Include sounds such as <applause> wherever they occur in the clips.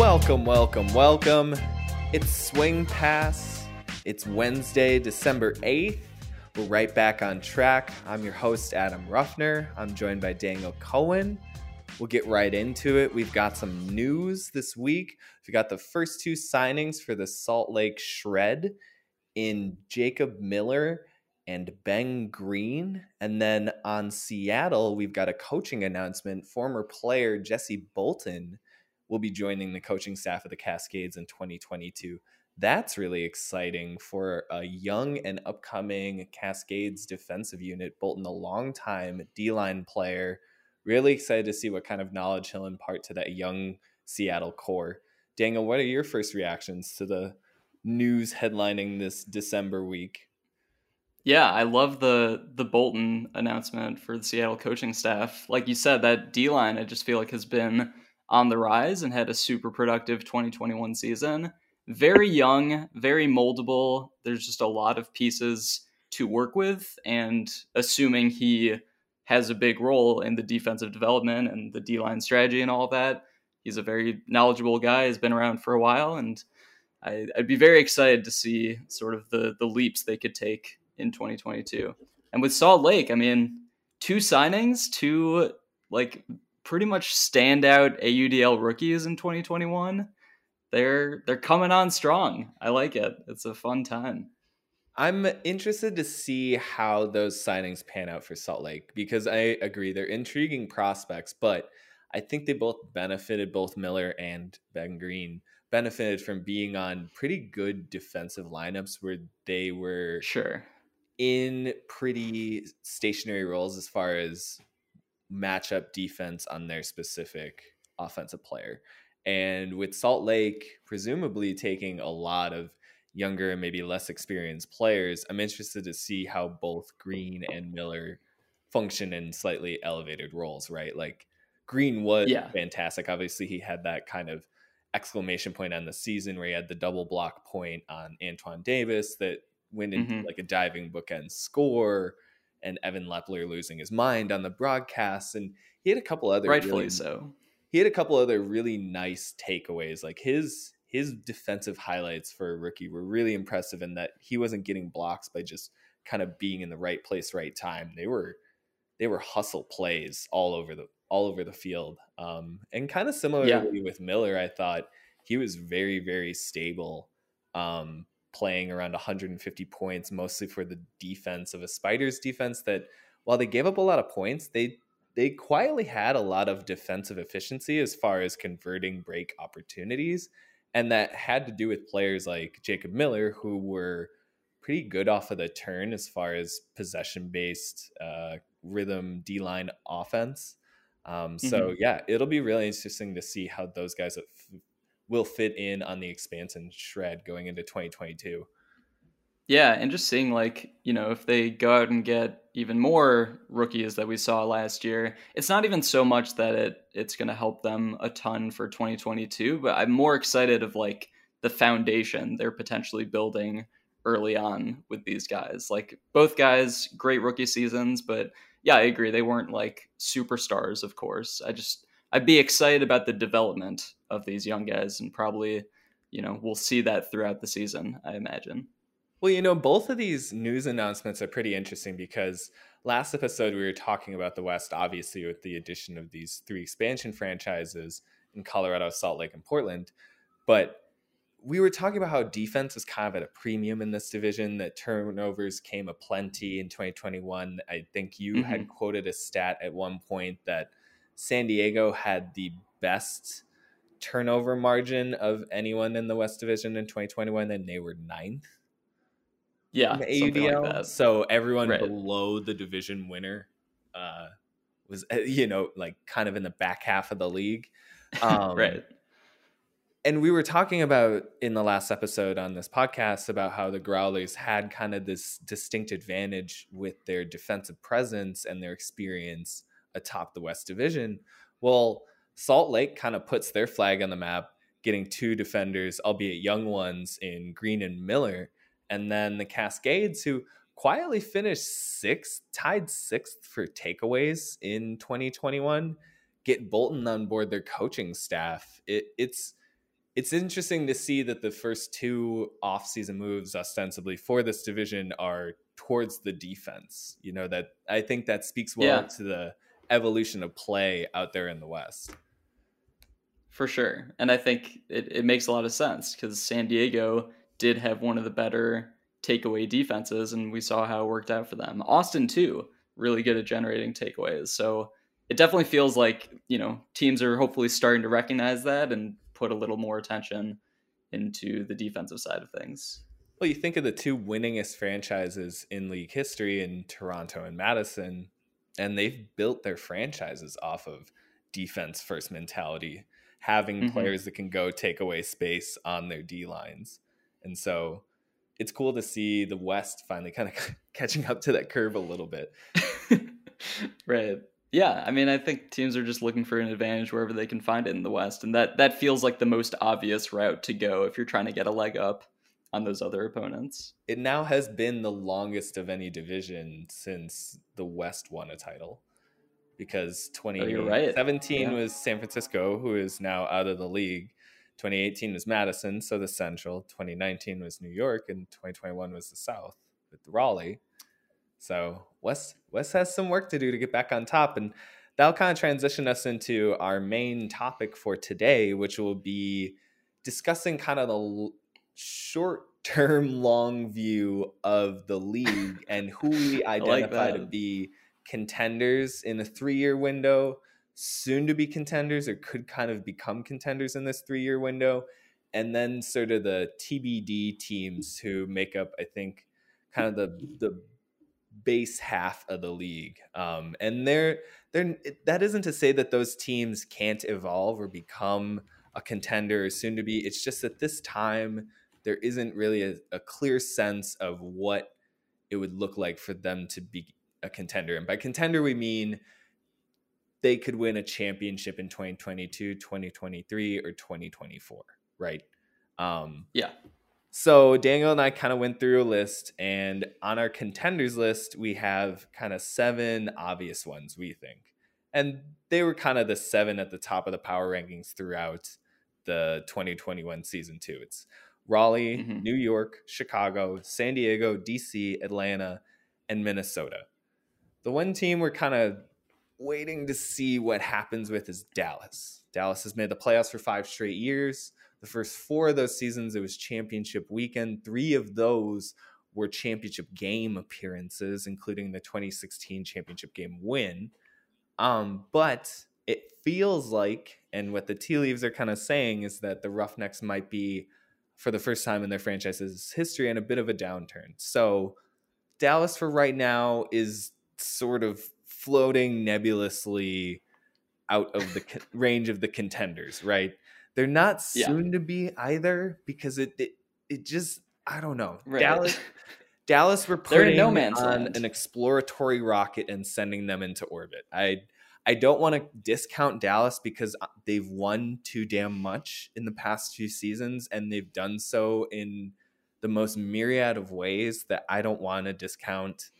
Welcome, welcome, welcome. It's Swing Pass. It's Wednesday, December 8th. We're right back on track. I'm your host, Adam Ruffner. I'm joined by Daniel Cohen. We'll get right into it. We've got some news this week. We got the first two signings for the Salt Lake Shred in Jacob Miller and Ben Green. And then on Seattle, we've got a coaching announcement. Former player Jesse Bolton will be joining the coaching staff of the Cascades in 2022. That's really exciting for a young and upcoming Cascades defensive unit. Bolton, a long-time D line player. Really excited to see what kind of knowledge he'll impart to that young Seattle core. Daniel, what are your first reactions to the news headlining this December week? Yeah, I love the the Bolton announcement for the Seattle coaching staff. Like you said, that D line I just feel like has been on the rise and had a super productive 2021 season. Very young, very moldable. There's just a lot of pieces to work with, and assuming he has a big role in the defensive development and the D line strategy and all that, he's a very knowledgeable guy. Has been around for a while, and I, would be very excited to see sort of the the leaps they could take in 2022. And with Salt Lake, I mean, two signings, two like pretty much standout AUDL rookies in 2021. They're they're coming on strong. I like it. It's a fun time. I'm interested to see how those signings pan out for Salt Lake because I agree they're intriguing prospects, but I think they both benefited both Miller and Ben Green benefited from being on pretty good defensive lineups where they were sure in pretty stationary roles as far as matchup defense on their specific offensive player. And with Salt Lake presumably taking a lot of younger and maybe less experienced players, I'm interested to see how both Green and Miller function in slightly elevated roles, right? Like Green was yeah. fantastic. Obviously, he had that kind of exclamation point on the season where he had the double block point on Antoine Davis that went into mm-hmm. like a diving bookend score and Evan Lepler losing his mind on the broadcast. And he had a couple other rightfully really, so. He had a couple other really nice takeaways. Like his his defensive highlights for a rookie were really impressive in that he wasn't getting blocks by just kind of being in the right place, right time. They were they were hustle plays all over the all over the field. Um, and kind of similarly yeah. with Miller, I thought he was very very stable. Um, playing around 150 points, mostly for the defense of a Spiders defense that while they gave up a lot of points, they they quietly had a lot of defensive efficiency as far as converting break opportunities. And that had to do with players like Jacob Miller, who were pretty good off of the turn as far as possession based uh, rhythm D line offense. Um, so, mm-hmm. yeah, it'll be really interesting to see how those guys will fit in on the expansion shred going into 2022. Yeah, and just seeing like, you know, if they go out and get even more rookies that we saw last year, it's not even so much that it it's going to help them a ton for 2022, but I'm more excited of like the foundation they're potentially building early on with these guys. Like both guys, great rookie seasons, but yeah, I agree they weren't like superstars, of course. I just I'd be excited about the development of these young guys, and probably, you know, we'll see that throughout the season. I imagine. Well, you know, both of these news announcements are pretty interesting because last episode we were talking about the West, obviously with the addition of these three expansion franchises in Colorado, Salt Lake, and Portland, but we were talking about how defense is kind of at a premium in this division, that turnovers came aplenty in 2021. I think you mm-hmm. had quoted a stat at one point that San Diego had the best turnover margin of anyone in the West Division in 2021, and they were ninth. Yeah, AUDL. Like so everyone right. below the division winner uh, was, uh, you know, like kind of in the back half of the league. <laughs> Um, right. And we were talking about in the last episode on this podcast about how the Growlers had kind of this distinct advantage with their defensive presence and their experience atop the West Division. Well, Salt Lake kind of puts their flag on the map, getting two defenders, albeit young ones, in Green and Miller. And then the Cascades, who quietly finished sixth, tied sixth for takeaways in 2021, get Bolton on board their coaching staff. It, it's it's interesting to see that the first two off-season moves ostensibly for this division are towards the defense. You know that I think that speaks well yeah. to the evolution of play out there in the West. For sure. And I think it, it makes a lot of sense because San Diego did have one of the better takeaway defenses, and we saw how it worked out for them. Austin, too, really good at generating takeaways. So it definitely feels like, you know, teams are hopefully starting to recognize that and put a little more attention into the defensive side of things. Well, you think of the two winningest franchises in league history in Toronto and Madison, and they've built their franchises off of defense first mentality, having mm-hmm. players that can go take away space on their D lines. And so it's cool to see the West finally kind of <laughs> catching up to that curve a little bit. <laughs> right. Yeah, I mean, I think teams are just looking for an advantage wherever they can find it in the West, and that that feels like the most obvious route to go if you're trying to get a leg up on those other opponents. It now has been the longest of any division since the West won a title. Because 2017 oh, right. yeah. was San Francisco, who is now out of the league. 2018 was Madison, so the Central. 2019 was New York, and 2021 was the South with Raleigh. So West West has some work to do to get back on top, and that'll kind of transition us into our main topic for today, which will be discussing kind of the short term, <laughs> long view of the league and who we <laughs> identify like to be contenders in a three year window, soon to be contenders, or could kind of become contenders in this three year window. And then sort of the TBD teams who make up, I think, kind of the the base half of the league. Um, and they're they're that isn't to say that those teams can't evolve or become a contender soon to be. It's just that this time there isn't really a, a clear sense of what it would look like for them to be a contender. And by contender we mean they could win a championship in 2022, 2023, or 2024, right? Um, yeah. So Daniel and I kind of went through a list, and on our contenders list, we have kind of seven obvious ones we think, and they were kind of the seven at the top of the power rankings throughout the 2021 season too. It's Raleigh, mm-hmm. New York, Chicago, San Diego, DC, Atlanta, and Minnesota. The one team we're kind of waiting to see what happens with is Dallas. Dallas has made the playoffs for five straight years. The first four of those seasons, it was championship weekend. Three of those were championship game appearances, including the 2016 championship game win. Um, but it feels like, and what the tea leaves are kind of saying, is that the Roughnecks might be, for the first time in their franchise's history, in a bit of a downturn. So Dallas, for right now, is sort of floating nebulously out of the <laughs> range of the contenders, right? They're not soon yeah. to be either because it, it it just I don't know. Right. Dallas <laughs> Dallas were putting no on land. an exploratory rocket and sending them into orbit. I I don't want to discount Dallas because uh, they've won too damn much in the past few seasons and they've done so in the most myriad of ways that I don't want to discount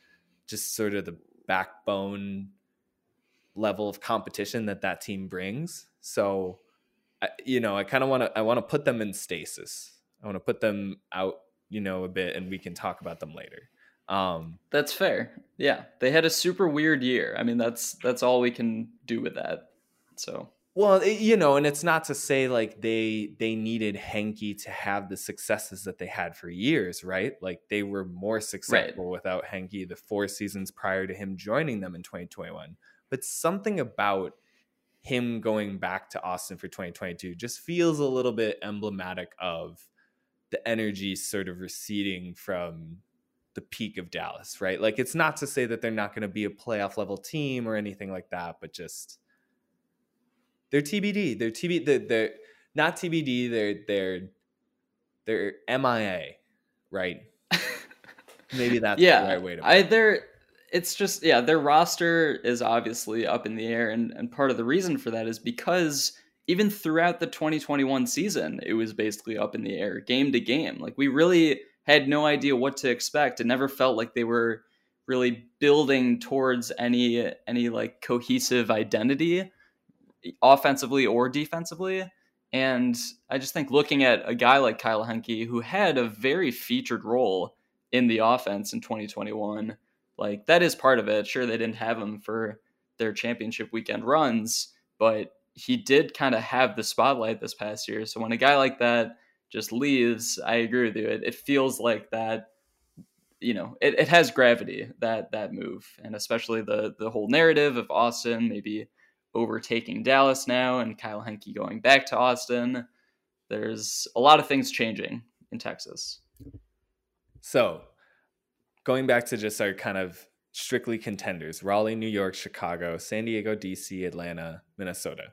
just sort of the backbone level of competition that that team brings. So I, you know, I kind of want to I want to put them in stasis. I want to put them out, you know, a bit, and we can talk about them later. Um, that's fair. Yeah, they had a super weird year. I mean, that's that's all we can do with that. So well, it, you know, and it's not to say like they they needed Henke to have the successes that they had for years, right? Like they were more successful right. without Henke the four seasons prior to him joining them in 2021. But something about him going back to Austin for 2022 just feels a little bit emblematic of the energy sort of receding from the peak of Dallas, right? Like it's not to say that they're not going to be a playoff level team or anything like that, but just they're TBD. They're TB. They're, they're not TBD. They're they're they're MIA, right? <laughs> Maybe that's yeah. the right way to. I they're it's just yeah, their roster is obviously up in the air, and and part of the reason for that is because even throughout the 2021 season, it was basically up in the air, game to game. Like we really had no idea what to expect. It never felt like they were really building towards any any like cohesive identity offensively or defensively And I just think looking at a guy like Kyle Henke, who had a very featured role in the offense in 2021, like that is part of it. Sure, they didn't have him for their championship weekend runs, but he did kind of have the spotlight this past year. So when a guy like that just leaves, I agree with you. It, it feels like that, you know, it, it has gravity that that move, and especially the the whole narrative of Austin maybe overtaking Dallas now and Kyle Henke going back to Austin. There's a lot of things changing in Texas. So, going back to just our kind of strictly contenders Raleigh, New York, Chicago, San Diego, DC, Atlanta, Minnesota.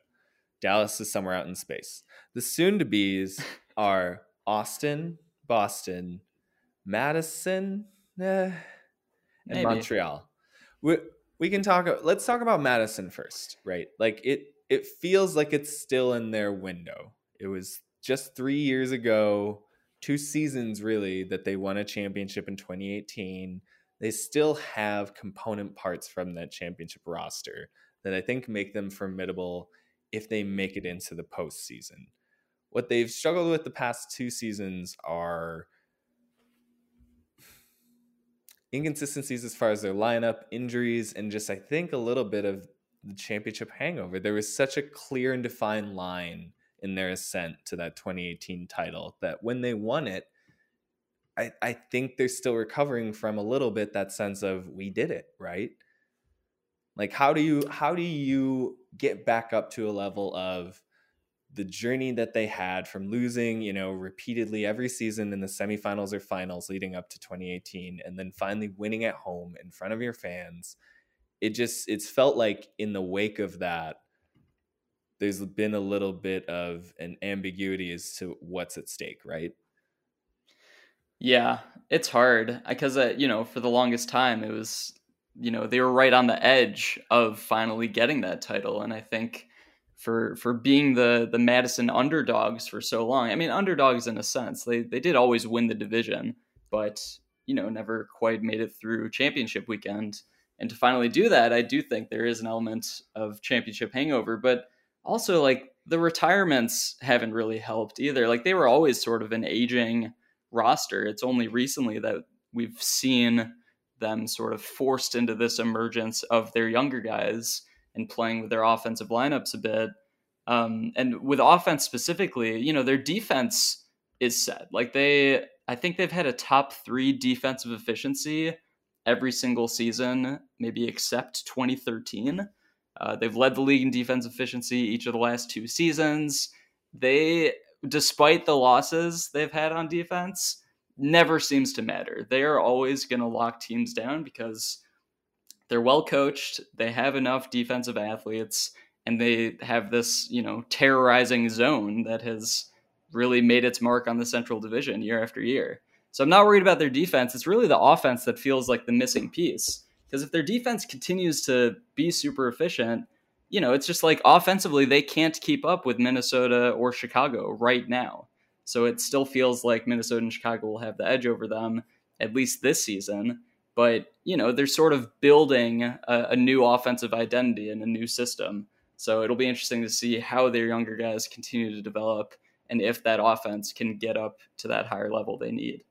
Dallas is somewhere out in space. The soon to be's <laughs> are Austin, Boston, Madison, eh, and Maybe. Montreal. We, we can talk let's talk about Madison first, right? Like it it feels like it's still in their window. It was just 3 years ago, two seasons really that they won a championship in 2018 they still have component parts from that championship roster that I think make them formidable if they make it into the postseason. What they've struggled with the past two seasons are inconsistencies as far as their lineup, injuries, and just I think a little bit of the championship hangover. There was such a clear and defined line in their ascent to that 2018 title that when they won it, I, I think they're still recovering from a little bit that sense of we did it, right? Like how do you how do you get back up to a level of the journey that they had from losing, you know, repeatedly every season in the semifinals or finals leading up to 2018 and then finally winning at home in front of your fans. It just it's felt like in the wake of that there's been a little bit of an ambiguity as to what's at stake, right? Yeah, it's hard because uh, you know for the longest time it was you know they were right on the edge of finally getting that title, and I think for for being the the Madison underdogs for so long. I mean, underdogs in a sense. They they did always win the division, but you know never quite made it through championship weekend. And to finally do that, I do think there is an element of championship hangover, but also like the retirements haven't really helped either. Like they were always sort of an aging roster. It's only recently that we've seen them sort of forced into this emergence of their younger guys and playing with their offensive lineups a bit. Um, and with offense specifically, you know, their defense is set. Like they, I think they've had a top three defensive efficiency every single season, maybe except 2013. Uh, they've led the league in defense efficiency each of the last two seasons. They despite the losses they've had on defense, never seems to matter. They are always going to lock teams down because they're well coached, they have enough defensive athletes, and they have this, you know, terrorizing zone that has really made its mark on the Central Division year after year. So I'm not worried about their defense. It's really the offense that feels like the missing piece. Because if their defense continues to be super efficient, you know, it's just like offensively, they can't keep up with Minnesota or Chicago right now. So it still feels like Minnesota and Chicago will have the edge over them, at least this season. But, you know, they're sort of building a, a new offensive identity and a new system. So it'll be interesting to see how their younger guys continue to develop and if that offense can get up to that higher level they need.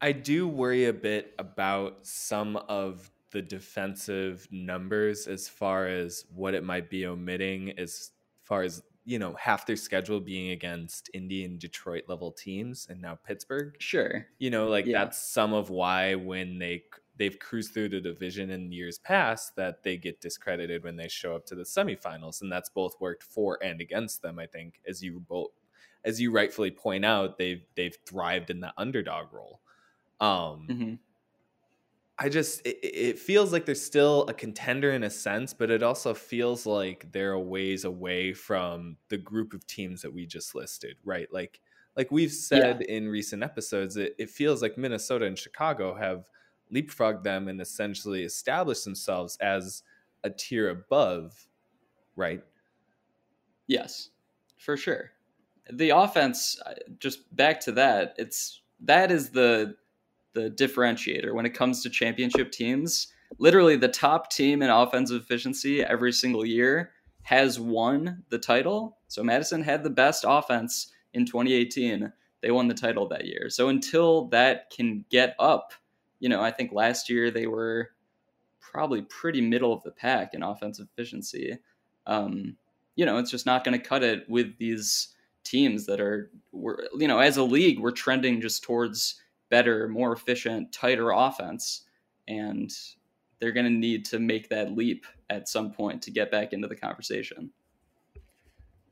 I do worry a bit about some of the defensive numbers as far as what it might be omitting as far as you know half their schedule being against Indy and Detroit level teams and now Pittsburgh. Sure. You know like yeah. that's some of why when they they've cruised through the division in years past that they get discredited when they show up to the semifinals and that's both worked for and against them I think as you both as you rightfully point out they've they've thrived in the underdog role. Um mm-hmm I just it, it, feels like they're still a contender in a sense, but it also feels like they're a ways away from the group of teams that we just listed, right? Like like we've said yeah. in recent episodes, it, it feels like Minnesota and Chicago have leapfrogged them and essentially established themselves as a tier above, right? Yes, for sure. The offense, uh, just back to that, it's that is the the differentiator when it comes to championship teams. Literally, the top team in offensive efficiency every single year has won the title. So Madison had the best offense in 2018. They won the title that year. So until that can get up, you know, I think last year they were probably pretty middle of the pack in offensive efficiency. Um, you know, it's just not going to cut it with these teams that are, we're, you know, as a league, we're trending just towards better, more efficient, tighter offense. And they're going to need to make that leap at some point to get back into the conversation.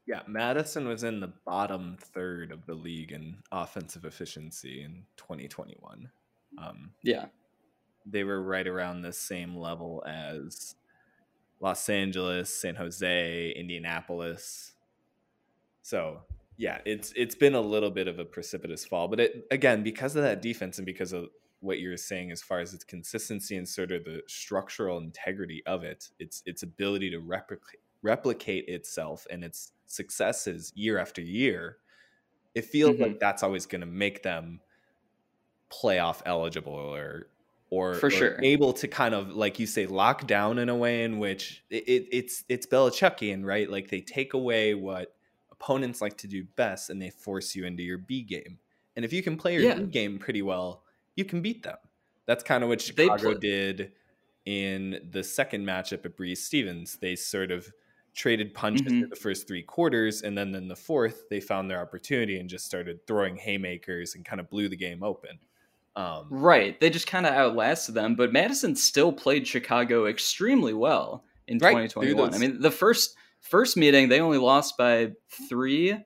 Yeah, Madison was in the bottom third of the league in offensive efficiency in 2021. Um, yeah. They were right around the same level as Los Angeles, San Jose, Indianapolis. So yeah, it's it's been a little bit of a precipitous fall, but it again because of that defense and because of what you're saying as far as its consistency and sort of the structural integrity of it, its its ability to replicate replicate itself and its successes year after year, it feels mm-hmm. like that's always going to make them playoff eligible or or, for sure able to kind of like you say lock down in a way in which it, it, it's it's Belichickian, right? Like they take away what opponents like to do best and they force you into your B game. And if you can play your yeah. B game pretty well, you can beat them. That's kind of what Chicago did in the second matchup at Breese Stevens. They sort of traded punches mm-hmm. in the first three quarters, and then in the fourth, they found their opportunity and just started throwing haymakers and kind of blew the game open. Um, right. They just kind of outlasted them, but Madison still played Chicago extremely well in right, 2021. I mean, the first first meeting they only lost by three,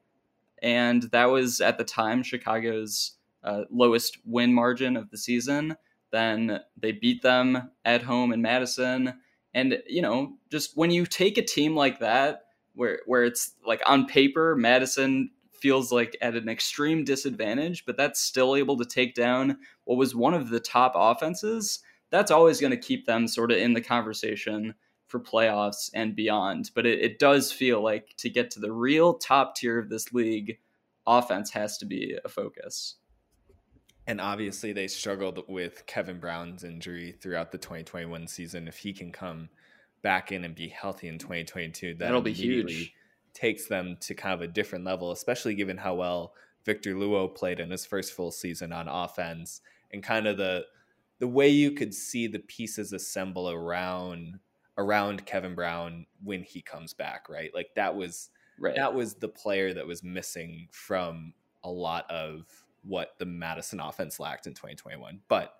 and that was at the time Chicago's uh, lowest win margin of the season. Then they beat them at home in Madison, and you know, just when you take a team like that, where where it's like on paper, Madison feels like at an extreme disadvantage, but that's still able to take down what was one of the top offenses. That's always going to keep them sort of in the conversation for playoffs and beyond. But it, it does feel like to get to the real top tier of this league, offense has to be a focus. And obviously, they struggled with Kevin Brown's injury throughout the 2021 season. If he can come back in and be healthy in 2022, that will be huge takes them to kind of a different level, especially given how well Victor Luo played in his first full season on offense and kind of the the way you could see the pieces assemble around around Kevin Brown when he comes back, right? Like that was right. that was the player that was missing from a lot of what the Madison offense lacked in 2021. But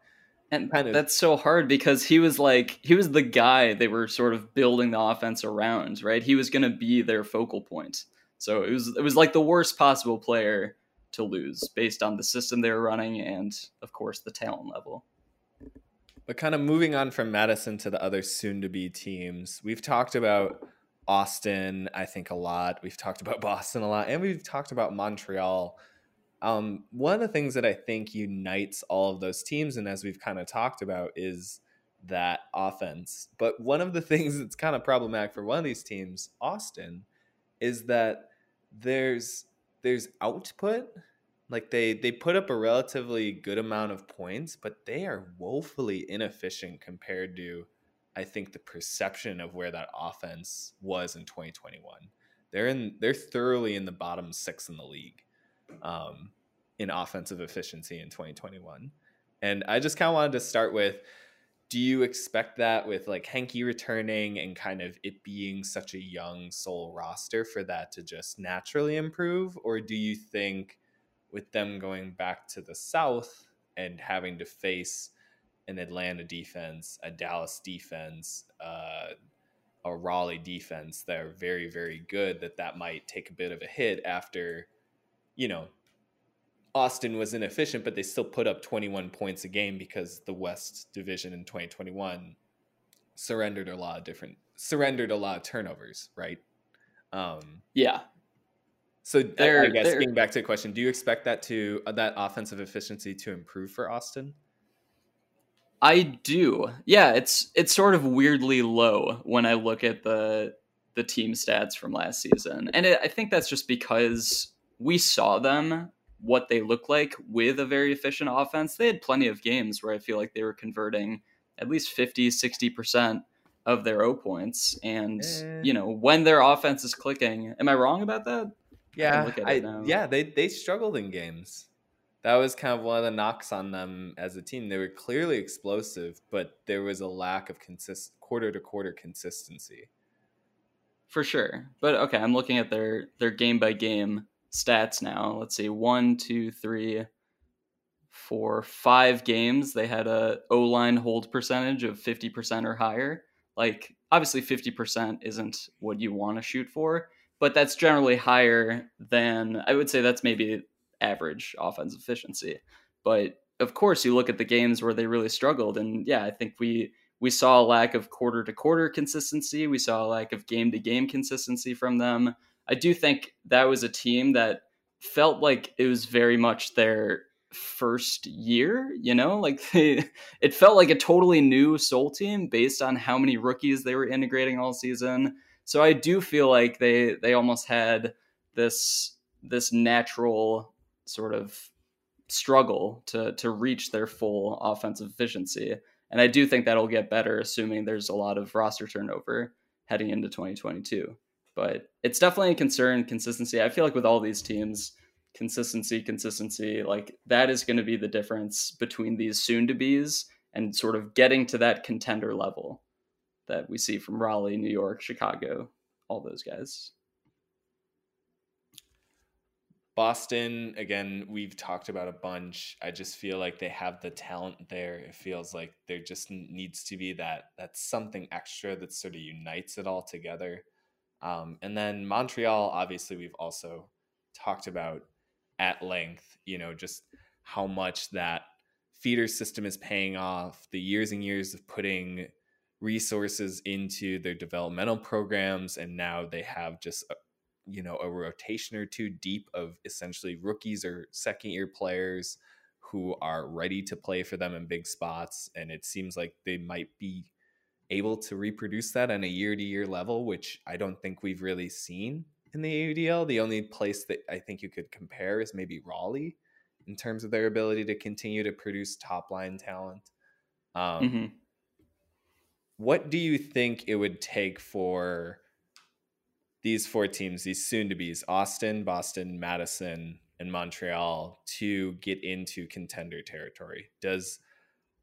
and kind of, that's so hard because he was like he was the guy they were sort of building the offense around, right? He was going to be their focal point. So it was it was like the worst possible player to lose based on the system they were running and of course the talent level. But kind of moving on from Madison to the other soon to be teams, we've talked about Austin, I think a lot. We've talked about <laughs> Boston a lot, and we've talked about Montreal um, one of the things that I think unites all of those teams, and as we've kind of talked about, is that offense. But one of the <laughs> things that's kind of problematic for one of these teams, Austin, is that there's there's output. Like they they put up a relatively good amount of points, but they are woefully inefficient compared to I think the perception of where that offense was in 2021. They're in they're thoroughly in the bottom 6 in the league um, in offensive efficiency in 2021. And I just kind of wanted to start with do you expect that with like Henke returning and kind of it being such a young Sol roster for that to just naturally improve? Or do you think with them going back to the South and having to face an Atlanta defense, a Dallas defense, uh, a Raleigh defense that are very, very good, that that might take a bit of a hit after you know, Austin was inefficient, but they still put up 21 points a game because the West Division in 2021 surrendered a lot of different surrendered a lot of turnovers, right? Um, yeah. So there, I guess getting back to the question, do you expect that to uh, that offensive efficiency to improve for Austin? I do. Yeah, it's it's sort of weirdly low when I look at the the team stats from last season, and it, I think that's just because we saw them what they look like with a very efficient offense. They had plenty of games where I feel like they were converting at least 50, 60% of their O points. And, eh. you know, when their offense is clicking, am I wrong about that? Yeah. I I, yeah, they, they struggled in games. That was kind of one of the knocks on them as a team. They were clearly explosive, but there was a lack of consist quarter to quarter consistency. For sure. But okay, I'm looking at their their game by game stats now. Let's see. one, two, three, four, five games, they had a O line hold percentage of 50% or higher. Like, obviously, 50% isn't what you want to shoot for, but that's generally higher than, I would say that's maybe average offense efficiency. But of course, you look at the games where they really struggled, and yeah, I think we we saw a lack of quarter to quarter consistency. We saw a lack of game to game consistency from them. I do think that was a team that felt like it was very much their first year, you know, like they, <laughs> it felt like a totally new Sol team based on how many rookies they were integrating all season. So I do feel like they they almost had this this natural sort of struggle to to reach their full offensive efficiency. And I do think that'll get better assuming there's a lot of roster turnover heading into 2022. But it's definitely a concern consistency. I feel like with all these teams, consistency, consistency, like that is going to be the difference between these soon to be's and sort of getting to that contender level that we see from Raleigh, New York, Chicago, all those guys. Boston, again, we've talked about a bunch. I just feel like they have the talent there. It feels like there just needs to be that that something extra that sort of unites it all together. Um, and then Montreal, obviously, we've also talked about at length, you know, just how much that feeder system is paying off, the years and years of putting resources into their developmental programs, and now they have just, a, you know, a rotation or two deep of essentially rookies or second year players who are ready to play for them in big spots. And it seems like they might be able to reproduce that on a year to year level, which I don't think we've really seen in the AUDL. The only place that I think you could compare is maybe Raleigh in terms of their ability to continue to produce top line talent. Um, mm-hmm. What do you think it would take for these four teams, these soon to be's, Austin, Boston, Madison, and Montreal, to get into contender territory? Does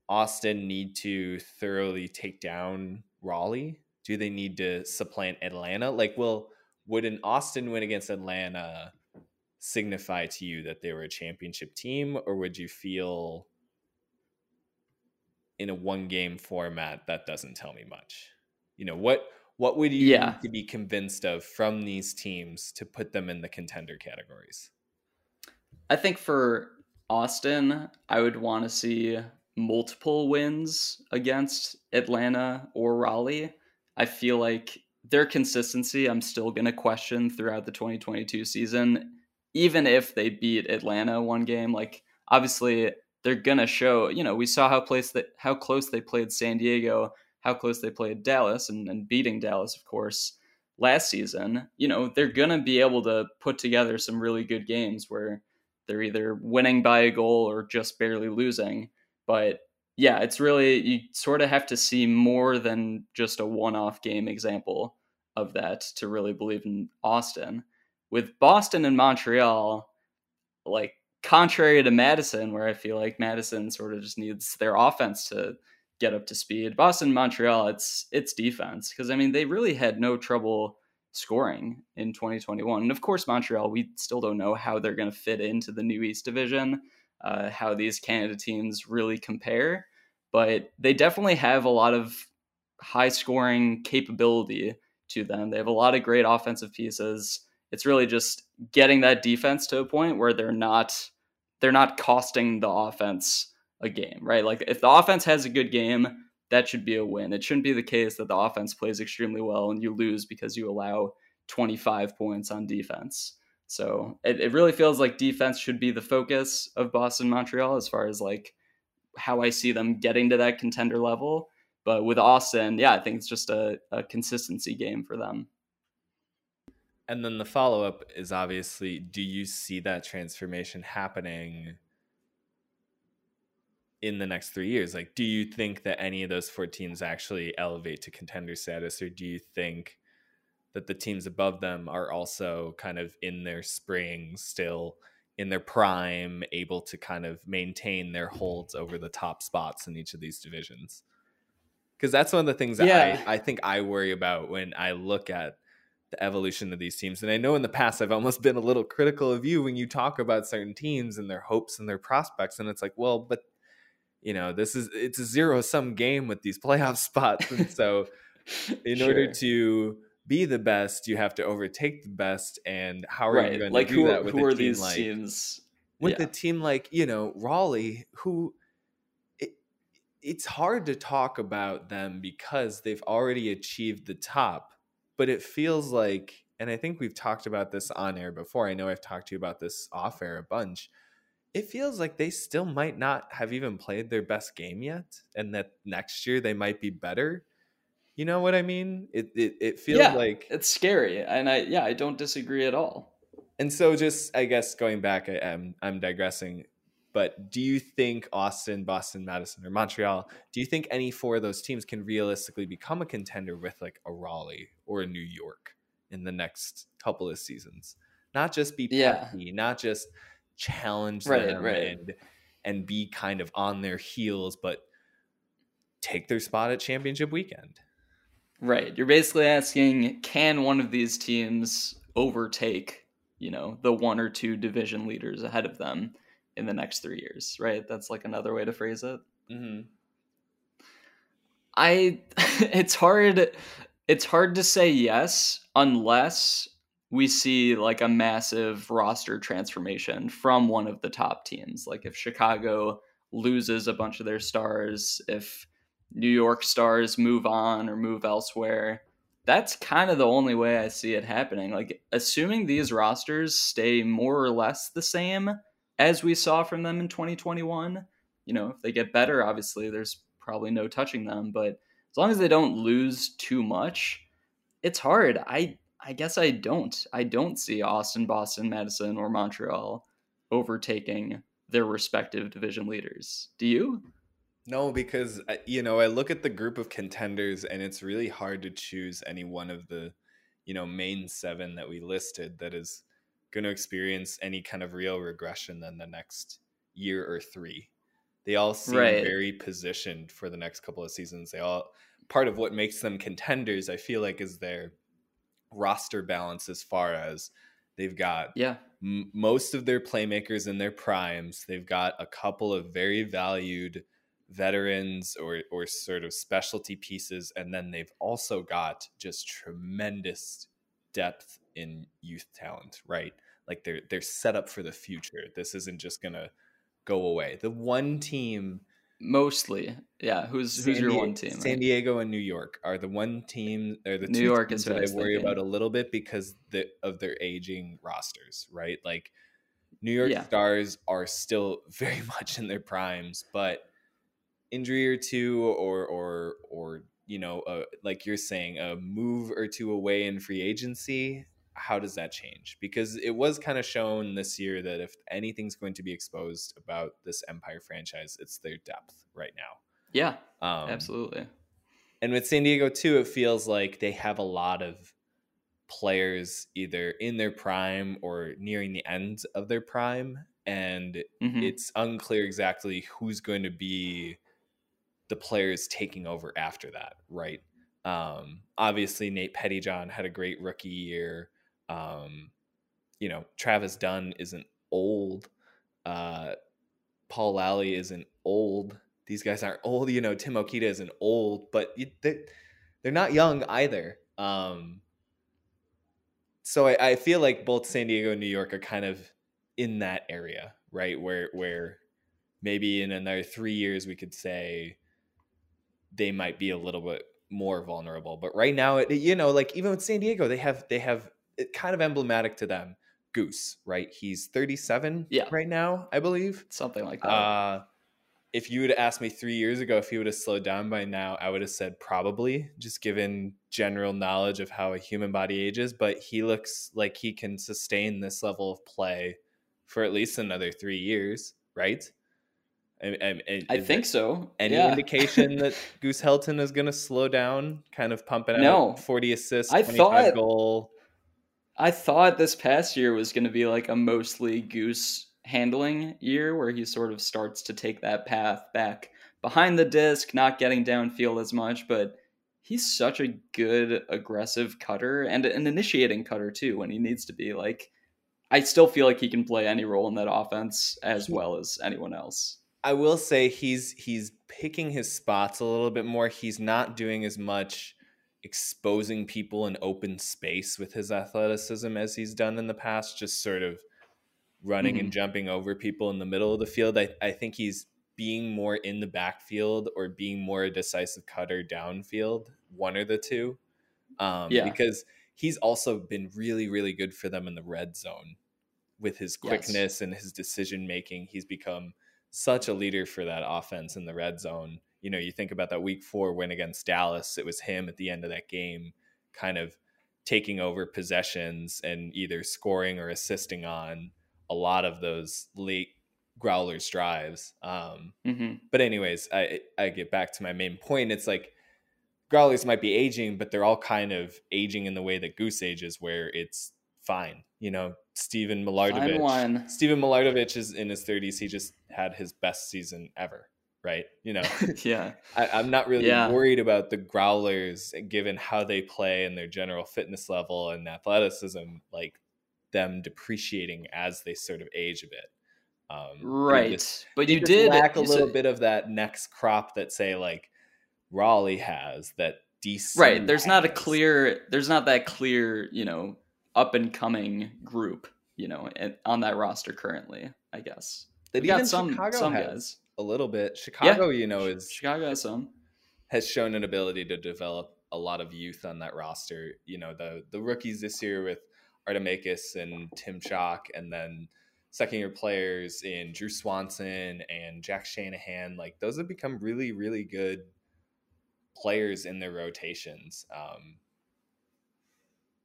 Austin need to thoroughly take down Raleigh? Do they need to supplant Atlanta? Like, will would an Austin win against Atlanta signify to you that they were a championship team, or would you feel in a one game format that doesn't tell me much? You know what what would you yeah. need to be convinced of from these teams to put them in the contender categories? I think for Austin, I would want to see multiple wins against Atlanta or Raleigh. I feel like their consistency I'm still going to question throughout the 2022 season even if they beat Atlanta one game like obviously they're to show you know we saw how place that how close they played San Diego how close they played Dallas and, and beating Dallas of course last season you know they're to be able to put together some really good games where they're either winning by a goal or just barely losing but yeah, it's really you sort of have to see more than just a one-off game example of that to really believe in Austin. With Boston and Montreal, like contrary to Madison, where I feel like Madison sort of just needs their offense to get up to speed. Boston, Montreal, it's it's defense because I mean they really had no trouble scoring in 2021. And of course, Montreal, we still don't know how they're going to fit into the new East Division uh, how these Canada teams really compare, but they definitely have a lot of high scoring capability to them. They have a lot of great offensive pieces. It's really just getting that defense to a point where they're not they're not costing the offense a game, right? Like if the offense has a good game, that should be a win. It shouldn't be the case that the offense plays extremely well and you lose because you allow 25 points on defense. So it, it really feels like defense should be the focus of Boston Montreal as far as like how I see them getting to that contender level. But with Austin, yeah, I think it's just a, a consistency game for them. And then the follow up is obviously do you see that transformation happening in the next three years. Like, do you think that any of those four teams actually elevate to contender status, or do you think that the teams above them are also kind of in their spring still? in their prime, able to kind of maintain their holds over the top spots in each of these divisions. Because that's one of the things that yeah. I, I think I worry about when I look at the evolution of these teams. And I know in the past I've almost been a little critical of you when you talk about certain teams and their hopes and their prospects. And it's like, well, but you know, this is it's a zero sum game with these <laughs> playoff spots. And so <laughs> in sure. order to be the best, you have to overtake the best. And how are right. you going like to do who, that with who a are team these like, teams? With yeah. a team like you know Raleigh, who it, it's hard to talk about them because they've already achieved the top, but it feels like, and I think we've talked about this on air before. I know I've talked to you about this off air a bunch. It feels like they still might not have even played their best game yet, and that next year they might be better you know what I mean? It it, it feels yeah, like it's scary, and I yeah I don't disagree at all. And so, just I guess going back, I am I'm digressing. But do you think Austin, Boston, Madison, or Montreal? Do you think any four of those teams can realistically become a contender with like a Raleigh or a New York in the next couple of seasons? Not just be yeah. not just challenge right, them right. and and be kind of on their heels, but take their spot at championship weekend. Right. You're basically asking can one of these teams overtake, you know, the one or two division leaders ahead of them in the next three years, right? That's like another way to phrase it. Mm-hmm. I, <laughs> it's hard, it's hard to say yes unless we see like a massive roster transformation from one of the top teams. Like if Chicago loses a bunch of their stars, if New York stars move on or move elsewhere. That's kind of the only way I see it happening. Like, assuming these rosters stay more or less the same as we saw from them in 2021, you know, if they get better, obviously there's probably no touching them. But as long as they don't lose too much, it's hard. I I guess I don't. I don't see Austin, Boston, Madison, or Montreal overtaking their respective division leaders. Do you? No, because uh, you know, I look at the group of contenders and it's really hard to choose any one of the, you know, main 7 that we listed that is going to experience any kind of real regression in the next year or 3. They all seem right. very positioned for the next couple of seasons. They all part of what makes them contenders, I feel like is their roster balance as far as they've got yeah m- most of their playmakers in their primes. They've got a couple of very valued veterans or or sort of specialty pieces and then they've also got just tremendous depth in youth talent right? Like they're they're set up for the future. This isn't just gonna go away. The one team mostly yeah who's San who's your one team san diego and new york are the one team or the new two york is that i, worry thinking. about a little bit because the, of their aging rosters right? Like new york yeah. stars are still <laughs> very much in their primes but injury or two or or or you know uh, like you're saying a move or two away in free agency how does that change because it was kind of shown this year that if anything's going to be exposed about this empire franchise it's their depth right now yeah um, absolutely and with san diego too it feels like they have a lot of players either in their prime or nearing the end of their prime and mm-hmm. it's unclear exactly who's going to be the players taking over after that, right? Um, obviously, Nate Pettyjohn had a great rookie year. Um, you know, Travis Dunn isn't old. Uh, Paul Lally isn't old. These guys aren't old. You know, Tim Okita isn't old, but they, they're not young either. Um, so I, I feel like both San Diego and New York are kind of in that area, right? Where where maybe in another three years we could say they might be a little bit more vulnerable. But right now, it, you know, like even with San Diego, they have they have kind of emblematic to them. Goose, right? He's 37 yeah. right now, I believe. Something like that. Uh, if you would have asked me three years ago if he would have slowed down by now, I would have said probably, just given general knowledge of how a human body ages. But he looks like he can sustain this level of play for at least another three years, right? I, I, I think so. Any yeah. indication that <laughs> Goose Helton is going to slow down, kind of pumping out No. 40 assists, I 25 thought- goal? I thought this past year was going to be like a mostly goose handling year where he sort of starts to take that path back behind the disc, not getting downfield as much, but he's such a good aggressive cutter and an initiating cutter too when he needs to be. Like, I still feel like he can play any role in that offense as well as anyone else. I will say he's he's picking his spots a little bit more. He's not doing as much exposing people in open space with his athleticism as he's done in the past, just sort of running and jumping over people in the middle of the field. I, I think he's being more in the backfield or being more a decisive cutter downfield, one or the two. Um, Yeah. Because he's also been really, really good for them in the red zone with his Yes. quickness and his decision making. He's become such a leader for that offense in the red zone. You know, you think about that week four win against Dallas, it was him at the end of that game, kind of taking over possessions and either scoring or assisting on a lot of those late growlers drives. Um, hmm but anyways, I I get back to my main point. It's like growlers might be aging, but they're all kind of aging in the way that goose ages, where it's fine. You know, Steven Fine Milardovich. Steven Milardovich is in his 30s. He just had his best season ever, right? You know, <laughs> yeah. I, I'm not really Yeah. worried about the growlers given how they play and their general fitness level and athleticism, like them depreciating as they sort of age a bit. Um, Right. just- but you did lack a little bit of that next crop that say like Raleigh has that DC right there's not a clear there's not that clear you know up and coming group you know on that roster currently i guess that we got some Chicago some has guys a little bit. Chicago, you know, is chicago has some has shown an ability to develop a lot of youth on that roster. You know, the the rookies this year with Artemakis and Tim Chalk, and then second year players in Drew Swanson and Jack Shanahan. Like those have become really, really good players in their rotations. Um,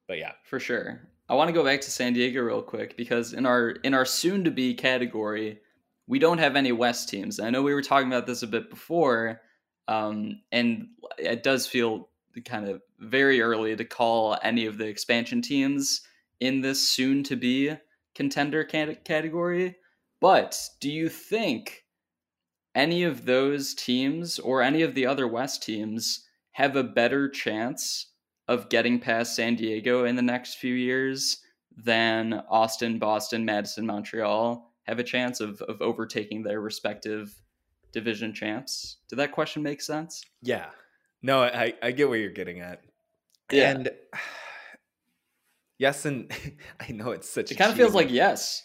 but yeah, for sure i want to go back to san diego real quick because in our in our soon to be category we don't have any west teams. I know we were talking about this a bit before um, and it does feel kind of very early to call any of the expansion teams in this soon to be contender cate- category. But do you think any of those teams or any of the other west teams have a better chance of getting past San Diego in the next few years than Austin, Boston, Madison, Montreal have a chance of, of overtaking their respective division champs. Did that question make sense? yeah. No, I I get where you're getting at. Yeah. And <sighs> yes, and <laughs> I know it's such. It kind of feels like yes.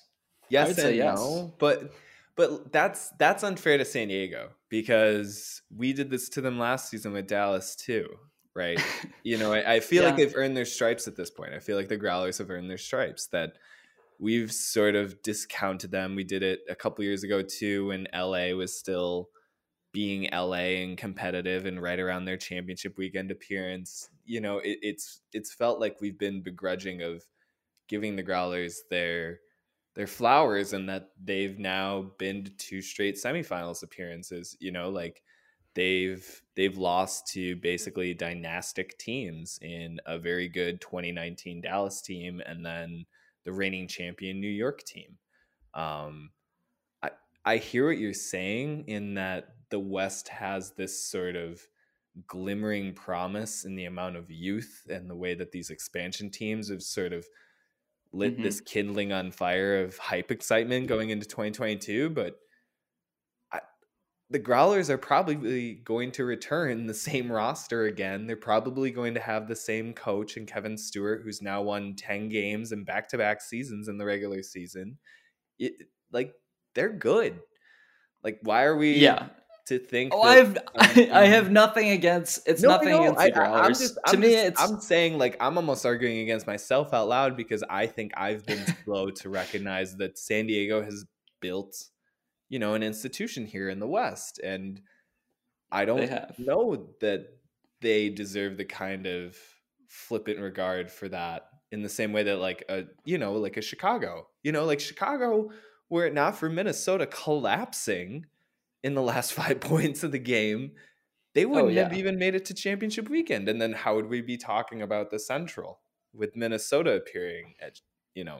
yes and say yes. no, but but that's that's unfair to San Diego because we did this to them last season with Dallas too, right? <laughs> you know, I, I feel like they've earned their stripes at this point. I feel like the Growlers have earned their stripes. That we've sort of discounted them. We did it a couple years ago too, when LA was still being LA and competitive and right around their championship weekend appearance. You know, it, it's it's felt like we've been begrudging of giving the Growlers their their flowers and that they've now been to two straight semifinals appearances. You know, like they've they've lost to basically dynastic teams in a very good 2019 Dallas team and then the reigning champion New York team. Um, I I hear what you're saying in that the West has this sort of glimmering promise in the amount of youth and the way that these expansion teams have sort of lit Mhm. this kindling on fire of hype excitement going into 2022 but the growlers are probably going to return the same roster again they're probably going to have the same coach and kevin stewart who's now won 10 games in back-to-back seasons in the regular season it, like they're good like why are we Yeah. to think Oh, that- I've I, I have nothing against it's No, nothing know. against I- the Growlers. just- to me, just- it's I'm saying like I'm almost arguing against myself out loud because I think I've been <laughs> slow to recognize that San Diego has built, you know, an institution here in the West, and I don't know that they deserve the kind of flippant regard for that in the same way that like a you know like a Chicago, you know, like Chicago, were it not for Minnesota collapsing in the last <laughs> five points of the game, they oh, wouldn't oh, yeah. have even made it to championship weekend. And then how would we be talking about the Central with Minnesota appearing at, you know,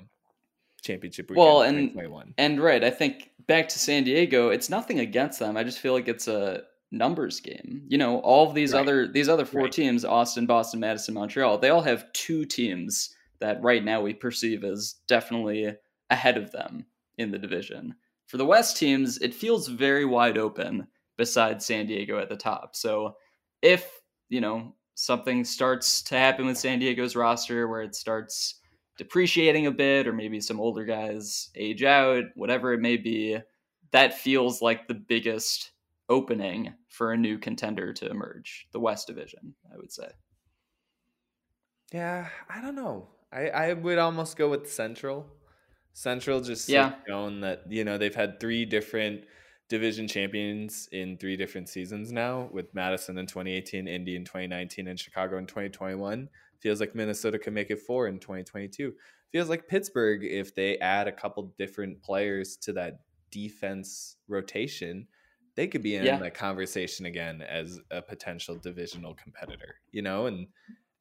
championship weekend? Well, and, and right. I think back to San Diego, it's nothing against them. I just feel like it's a numbers game. You know, all of these right. other these other four right. teams, Austin, Boston, Madison, Montreal, they all have two teams that right now we perceive as definitely ahead of them in the division. For the West teams, it feels very wide open besides San Diego at the top. So if, you know, something starts to happen with San Diego's roster where it starts depreciating a bit or maybe some older guys age out, whatever it may be, that feels like the biggest opening for a new contender to emerge, the West Division, I would say. Yeah, I don't know. I, I would almost go with Central. Central just yeah. shown that, you know, they've had three different division champions in three different seasons now with Madison in 2018, Indy in 2019, and Chicago in 2021. Feels like Minnesota could make it four in 2022. Feels like Pittsburgh, if they add a couple different players to that defense rotation, they could be in yeah. that conversation again as a potential divisional competitor, you know? And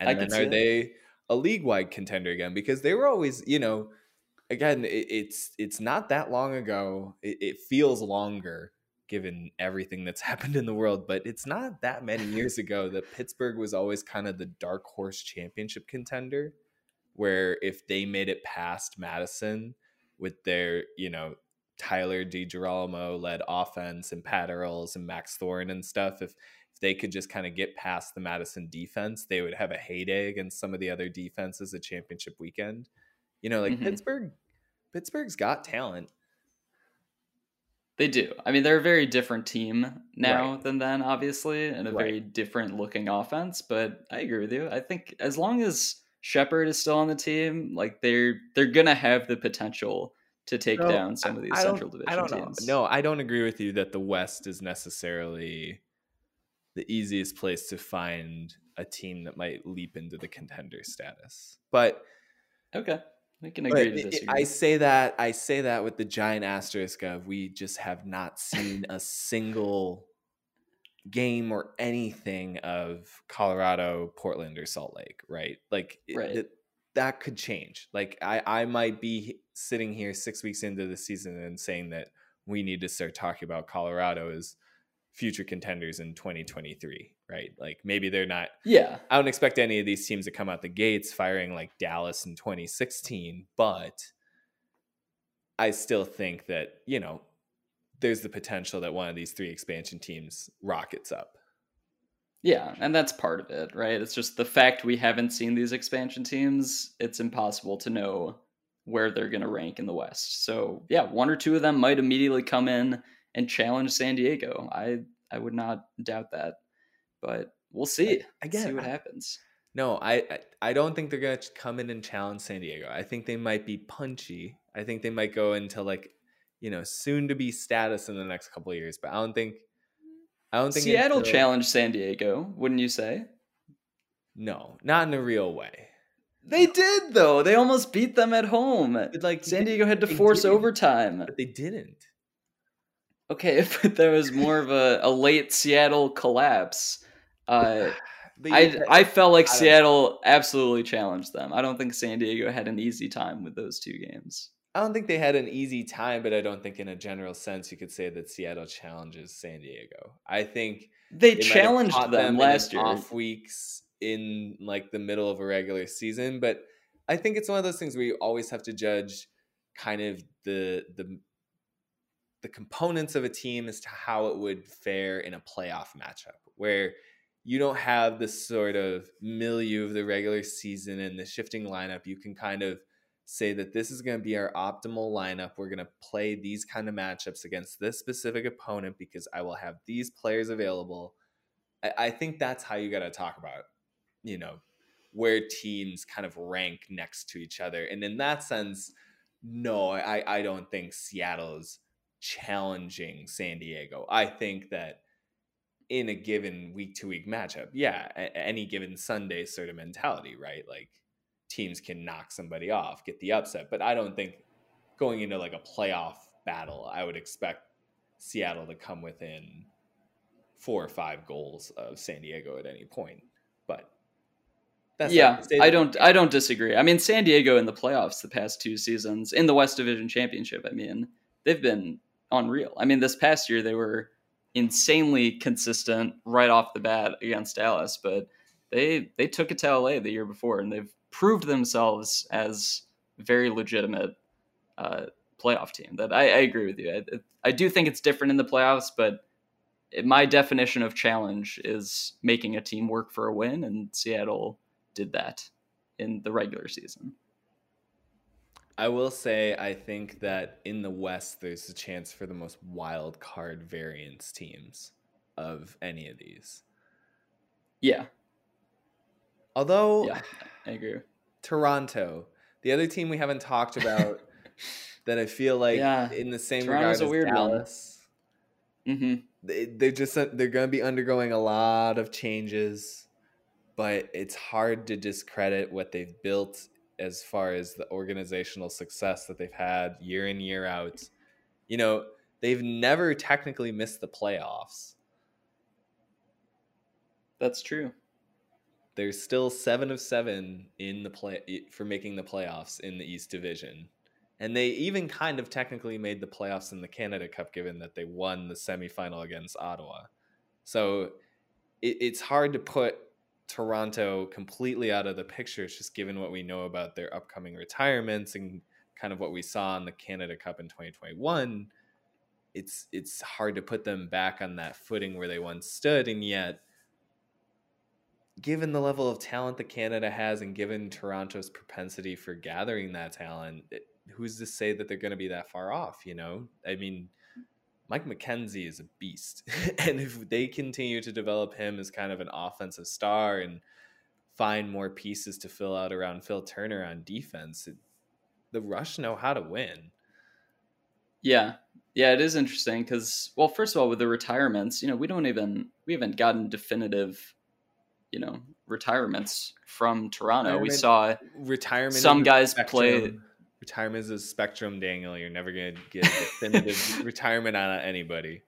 and then are they a league wide contender again? Because they were always, you know, again, it, it's it's not that long ago. It, it, feels longer given everything that's <laughs> happened in the world, but it's not that many years <laughs> ago that Pittsburgh was always kind of the dark horse championship contender, where if they made it past Madison with their, you know, Tyler DiGirolamo led offense and Pat Earles and Max Thorne and stuff, if if they could just kind of get past the Madison defense, they would have a heyday against some of the other defenses at championship weekend. You know, like mm-hmm. Pittsburgh Pittsburgh's got talent. They do. I mean, they're a very different team now right. than then, obviously, and a right. very different looking offense. But I agree with you. I think as long as Shepard is still on the team, like they're they're gonna have the potential to take no, down some of these I Central Division I don't teams. Know. No, I don't agree with you that the West is necessarily the easiest place to find a team that might leap into the contender status. But okay, we can agree to disagree. I say that I say that with the giant asterisk of we just have not seen a single game or anything of Colorado, Portland, or Salt Lake, right? Like right. It, that could change. Like I, I might be sitting here six weeks into the season and saying that we need to start talking about Colorado as future contenders in 2023, right? Like maybe they're not. Yeah. I don't expect any of these teams to come out the gates firing like Dallas in 2016, but I still think that, you know, there's the potential that one of these three expansion teams rockets up. Yeah, and that's part of it, right? It's just the fact we haven't seen these expansion teams, it's impossible to know where they're going to rank in the West. So, yeah, one or two of them might immediately come in and challenge San Diego. I I would not doubt that, but we'll see. Again, see what I, happens. No, I, I don't think they're gonna come in and challenge San Diego. I think they might be punchy. I think they might go into like you know soon to be status in the next couple of years. But I don't think I don't think Seattle challenged San Diego. Wouldn't you say? No, not in a real way. They did though. They almost beat them at home. But like San Diego had to force overtime. But they didn't. Okay, <laughs> but there was more of a, a late Seattle collapse. Uh, <sighs> I I felt like I Seattle absolutely challenged them. I don't think San Diego had an easy time with those two games. I don't think they had an easy time, but I don't think in a general sense you could say that Seattle challenges San Diego. I think they challenged them, them last year off weeks in like the middle of a regular season, but I think it's one of those things where you always have to judge kind of the the the components of a team as to how it would fare in a playoff matchup where you don't have this sort of milieu of the regular season and the shifting lineup. You can kind of say that this is going to be our optimal lineup. We're going to play these kind of matchups against this specific opponent because I will have these players available. I, I think that's how you got to talk about, you know, where teams kind of rank next to each other. And in that sense, no, I, I don't think Seattle's challenging San Diego. I think that in a given week to week matchup, yeah, a- any given Sunday sort of mentality, right? Like teams can knock somebody off, get the upset, but I don't think going into like a playoff battle, I would expect Seattle to come within four or five goals of San Diego at any point. But that's yeah, I don't I don't disagree. I mean, San Diego in the playoffs the past two seasons in the West Division Championship. I mean, they've been unreal. I mean, this past year they were insanely consistent right off the bat against Dallas, but they they took it to LA the year before, and they've proved themselves as very legitimate uh, playoff team. That I, I agree with you. I, I, do think it's different in the playoffs, but my definition of challenge is making a team work for a win, and Seattle did that in the regular season. I will say, I think that in the West, there's a chance for the most wild card variance teams of any of these. Yeah. Although, yeah, I agree. Toronto, the other team we haven't talked about <laughs> that I feel like yeah. in the same Toronto's regard as Dallas. Mm-hmm. They, they're just they're going to be undergoing a lot of changes but it's hard to discredit what they've built as far as the organizational success that they've had year in year out. You know, they've never technically missed the playoffs. That's true. They're still 7 of 7 in the play for making the playoffs in the East Division. And they even kind of technically made the playoffs in the Canada Cup given that they won the semifinal against Ottawa. So it, it's hard to put Toronto completely out of the picture, just given what we know about their upcoming retirements and kind of what we saw in the Canada Cup in 2021. It's it's hard to put them back on that footing where they once stood, and yet, given the level of talent that Canada has, and given Toronto's propensity for gathering that talent, it, who's to say that they're going to be that far off? You know, I mean, Mike McKenzie is a beast. <laughs> and if they continue to develop him as kind of an offensive star and find more pieces to fill out around Phil Turner on defense, it, the Rush know how to win. Yeah. Yeah, it is interesting because, well, first of all, with the retirements, you know, we don't even, we haven't gotten definitive, you know, retirements from Toronto. Retirement, we saw retirement. Some guys play retirement is a spectrum, Daniel. You're never gonna get definitive <laughs> retirement on anybody.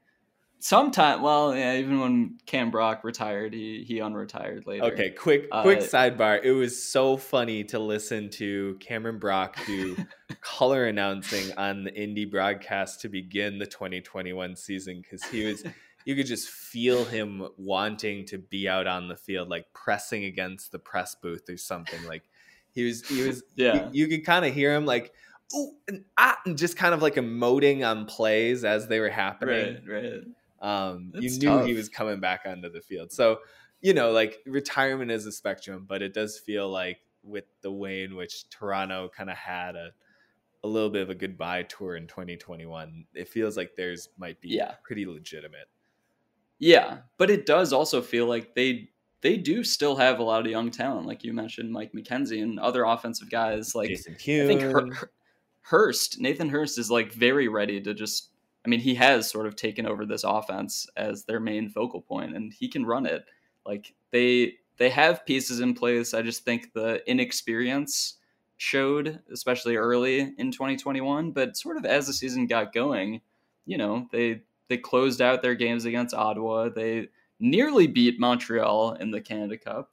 Sometime, well, yeah, even when Cam Brock retired, he he unretired later. Okay, quick quick uh, sidebar. It was so funny to listen to Cameron Brock do <laughs> color announcing on the Indy broadcast to begin the 2021 season because he was. <laughs> You could just feel him wanting to be out on the field, like pressing against the press booth or something. Like he was he was <laughs> yeah. You, you could kind of hear him like ooh and ah and just kind of like emoting on plays as they were happening. Right, right. Um, you knew tough. he was coming back onto the field. So you know, like retirement is a spectrum, but it does feel like with the way in which Toronto kind of had a a little bit of a goodbye tour in 2021, it feels like theirs might be yeah. pretty legitimate. Yeah, but it does also feel like they they do still have a lot of young talent, like you mentioned, Mike McKenzie and other offensive guys. Like Jason Kuhn. I think Hurst, Nathan Hurst, is like very ready to just. I mean, he has sort of taken over this offense as their main focal point, and he can run it. Like they they have pieces in place. I just think the inexperience showed, especially early in 2021. But sort of as the season got going, you know, they they closed out their games against Ottawa. They nearly beat Montreal in the Canada Cup.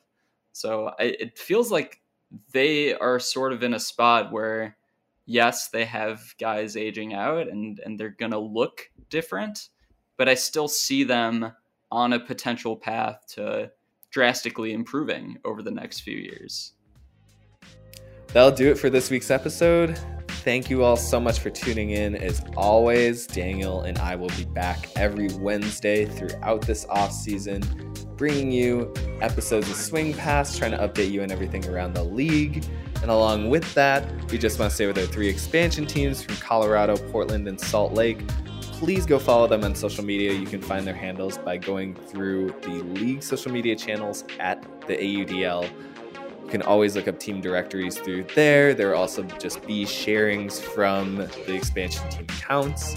So I, it feels like they are sort of in a spot where, yes, they have guys aging out and, and they're going to look different, but I still see them on a potential path to drastically improving over the next few years. That'll do it for this week's episode. Thank you all so much for tuning in. As always, Daniel and I will be back every Wednesday throughout this off season, bringing you episodes of Swing Pass, trying to update you on everything around the league. And along with that, we just want to say with our three expansion teams from Colorado, Portland, and Salt Lake, please go follow them on social media. You can find their handles by going through the league social media channels at the AUDL can always look up team directories through there. There are also just be sharings from the expansion team accounts.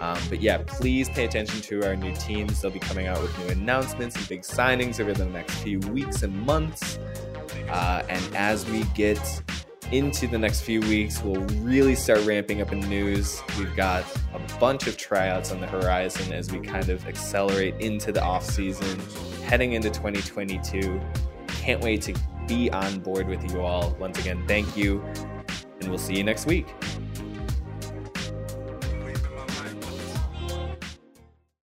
Um, but yeah, please pay attention to our new teams. They'll be coming out with new announcements and big signings over the next few weeks and months. Uh, and as we get into the next few weeks, we'll really start ramping up in news. We've got a bunch of tryouts on the horizon as we kind of accelerate into the off season, heading into 2022. Can't wait to be on board with you all. Once again, thank you, and we'll see you next week.